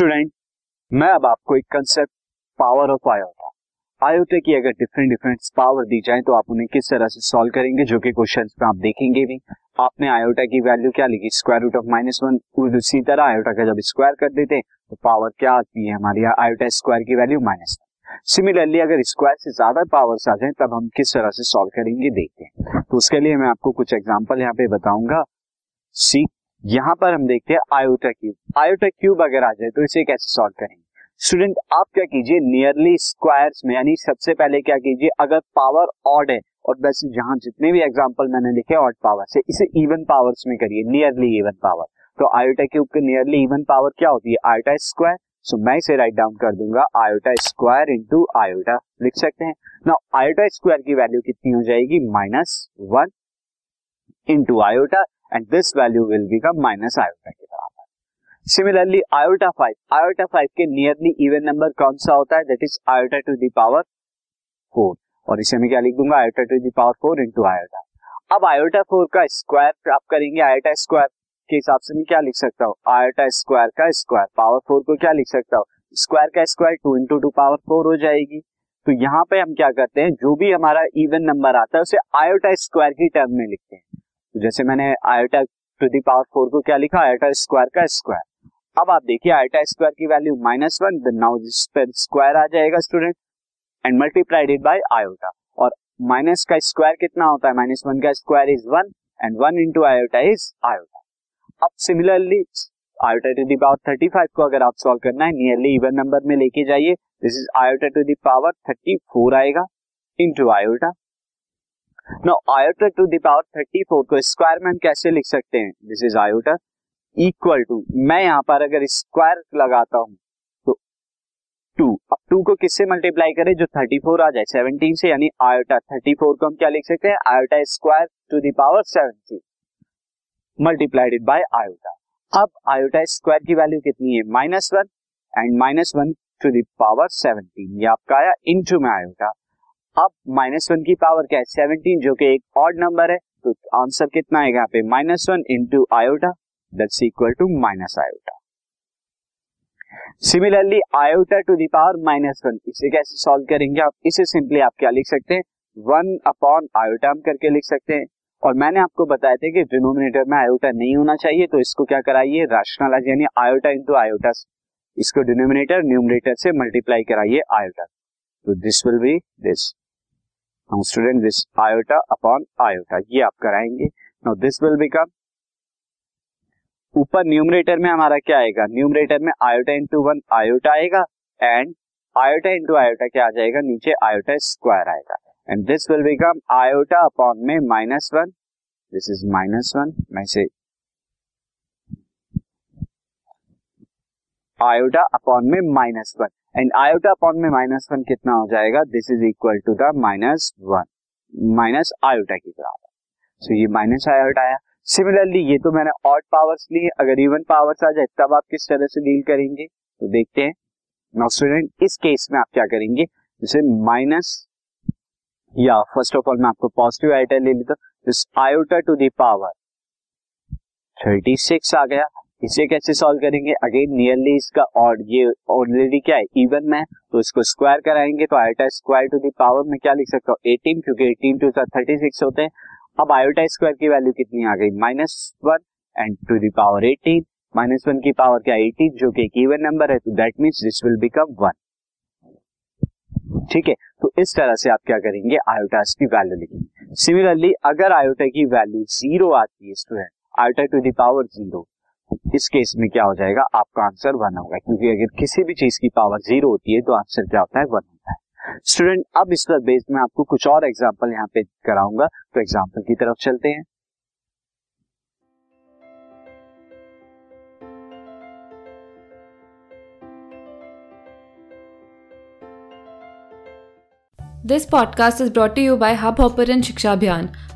Student मैं अब आपको एक concept power of iota iota की अगर डिफरेंट डिफरेंट पावर दी जाए तो आप उन्हें किस तरह से सॉल्व करेंगे, जो कि क्वेश्चन में आप देखेंगे भी। आपने आयोटा की वैल्यू क्या लिखी? Square root of minus one उसी तरह आयोटा का जब स्क्वायर कर देते हैं तो पावर क्या आती है हमारी आयोटा स्क्वायर की वैल्यू माइनस सिमिलरली अगर स्क्वायर से ज़्यादा पावर्स आ जाए, तब हम किस तरह से सॉल्व करेंगे? देखते हैं। तो उसके लिए मैं आपको कुछ एग्ज़ाम्पल यहाँ पे बताऊँगा। सी यहाँ पर हम देखते हैं आयोटा क्यूब आयोटा क्यूब अगर आ जाए तो इसे कैसे सॉल्व करेंगे? स्टूडेंट आप क्या कीजिए नियरली स्क्वायर्स में, यानी सबसे पहले क्या कीजिए, अगर पावर ऑड है, और वैसे जहाँ जितने भी एग्ज़ाम्पल मैंने लिखे ऑड पावर से, इसे इवन पावर्स में करिए नियरली इवन पावर तो आयोटा क्यूब के नियरली इवन पावर क्या होती है? आयोटा स्क्वायर सो मैं इसे राइट डाउन कर दूँगा आयोटा स्क्वायर इंटू आयोटा लिख सकते हैं? ना आयोटा स्क्वायर की वैल्यू कितनी हो जाएगी? Minus one into iota and this value will be become minus iota के बराबर. Similarly iota five iota five के नियरली इवन नंबर कौन सा होता है? That is iota to the power four और इसे मैं क्या लिख दूँगा? Iota to the power four into iota अब आयोटा फोर का स्क्वायर आप करेंगे. आयोटा स्क्वायर के हिसाब से मैं क्या लिख सकता हूँ? आयोटा स्क्वायर का स्क्वायर पावर फोर को क्या लिख सकता हूँ? स्क्वायर का square two into two power four हो जाएगी. तो यहाँ पे हम क्या करते हैं? जो भी हमारा इवन नंबर आता है, उसे आयोटा स्क्वायर की टर्म में लिखते हैं. तो जैसे मैंने iota to the power four को क्या लिखा? आयोटा स्क्वायर का स्क्वायर अब आप देखिए, आयोटा स्क्वायर की वैल्यू माइनस वन नाउ जिस पर स्क्वायर आ जाएगा student and multiplied by iota और माइनस का स्क्वायर कितना होता है? माइनस वन का square is one and one into iota is iota अब similarly iota to the power thirty five को अगर आप सॉल्व करना है नियरली इवन नंबर में लेके जाइए this is iota to the power thirty four आएगा into iota no iota to the power thirty four को स्क्वायर में हम कैसे लिख सकते हैं? This is iota equal to मैं यहाँ पर अगर स्क्वायर लगाता हूँ तो टू अब टू को किससे मल्टीप्लाई करें? जो थर्टी फोर आ जाए सेवनटीन से, यानी आयोटा थर्टी फोर को हम क्या लिख सकते हैं? Iota square to the power seventeen multiplied by iota अब आयोटा स्क्वायर की वैल्यू कितनी है? Minus one and minus one to the power seventeen ये आपका आया इंटू में आयोटा अब माइनस वन की पावर क्या है? सेवनटीन जो कि एक ऑड नंबर है तो आंसर कितना आएगा यहाँ पे? Minus one into iota that's equal to minus iota similarly iota to the power minus one इसे कैसे सॉल्व करेंगे आप? इसे सिंपली आप क्या लिख सकते हैं? वन अपॉन आयोटा करके लिख सकते हैं। और मैंने आपको बताया था कि डिनोमिनेटर में आयोटा नहीं होना चाहिए तो इसको क्या कराइए? राशनलाइज यानी आयोटा इंटू आयोटा इसको डिनोमिनेटर न्यूमरेटर से मल्टीप्लाई कराइए आयोटा तो this will be this now student this iota upon iota ये आप कराएँगे। नाउ दिस विल बिकम ऊपर न्यूमरेटर में हमारा क्या आएगा? न्यूमरेटर में आयोटा इंटू वन आयोटा आएगा एंड आयोटा इंटू आयोटा क्या आ जाएगा? नीचे आयोटा स्क्वायर आएगा। And this will become iota upon में minus one this is minus one मैं से आयोटा अपॉन में minus one and iota upon में माइनस वन कितना हो जाएगा? This is equal to the minus one minus iota की बराबर. सो ये माइनस आयोटा आया सिमिलरली ये तो मैंने ऑड पावर्स लिए अगर इवन पावर्स आ जाए, तब आप किस तरह से डील करेंगे? तो देखते हैं. नाउ स्टूडेंट इस केस में आप क्या करेंगे? जैसे माइनस या फ़र्स्ट ऑफ़ ऑल मैं आपको पॉजिटिव आयोटा ले लेता हूँ. Iota to the power thirty six आ गया. इसे कैसे सॉल्व करेंगे? अगेन नियरली इसका और ये ऑलरेडी क्या है? इवन में तो इसको स्क्वायर कराएँगे तो iota square to the power में क्या लिख सकता हूँ? एटीन क्योंकि एटीन टू थर्टी सिक्स होते हैं। अब आयोटा स्क्वायर की वैल्यू कितनी आ गई? Minus one and to the power eighteen minus one की पावर क्या? एटीन जो कि एक इवन नंबर है तो that means this will become one ठीक है? तो इस तरह से आप क्या करेंगे? आयोटा की वैल्यू लिखेंगे। सिमिलरली अगर आयोटा की वैल्यू ज़ीरो आती है student iota to the power zero इस केस में क्या हो जाएगा? आपका आंसर वन होगा, क्योंकि अगर किसी भी चीज़ की पावर ज़ीरो होती है तो आंसर क्या होता है? वन होता है। स्टूडेंट अब इस पर बेस्ड में आपको कुछ और एग्ज़ाम्पल यहाँ पे कराऊँगा। तो एग्ज़ाम्पल की तरफ़ चलते हैं। This podcast is brought you by Hubhopper Shiksha Abhiyan